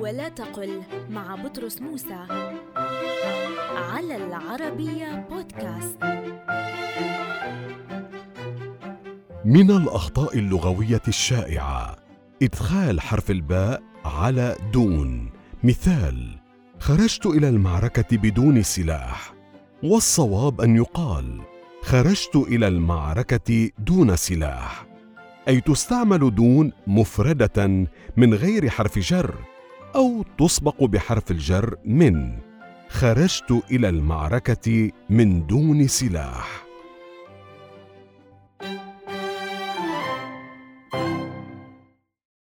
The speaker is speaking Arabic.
تقل مع بطرس موسى على العربية بودكاست. من الأخطاء اللغوية الشائعة إدخال حرف الباء على دون. مثال خرجت إلى المعركة بدون سلاح والصواب أن يقال خرجت إلى المعركة دون سلاح. أي تستعمل دون مفردة من غير حرف جر أو تسبق بحرف الجر من. خرجت إلى المعركة من دون سلاح.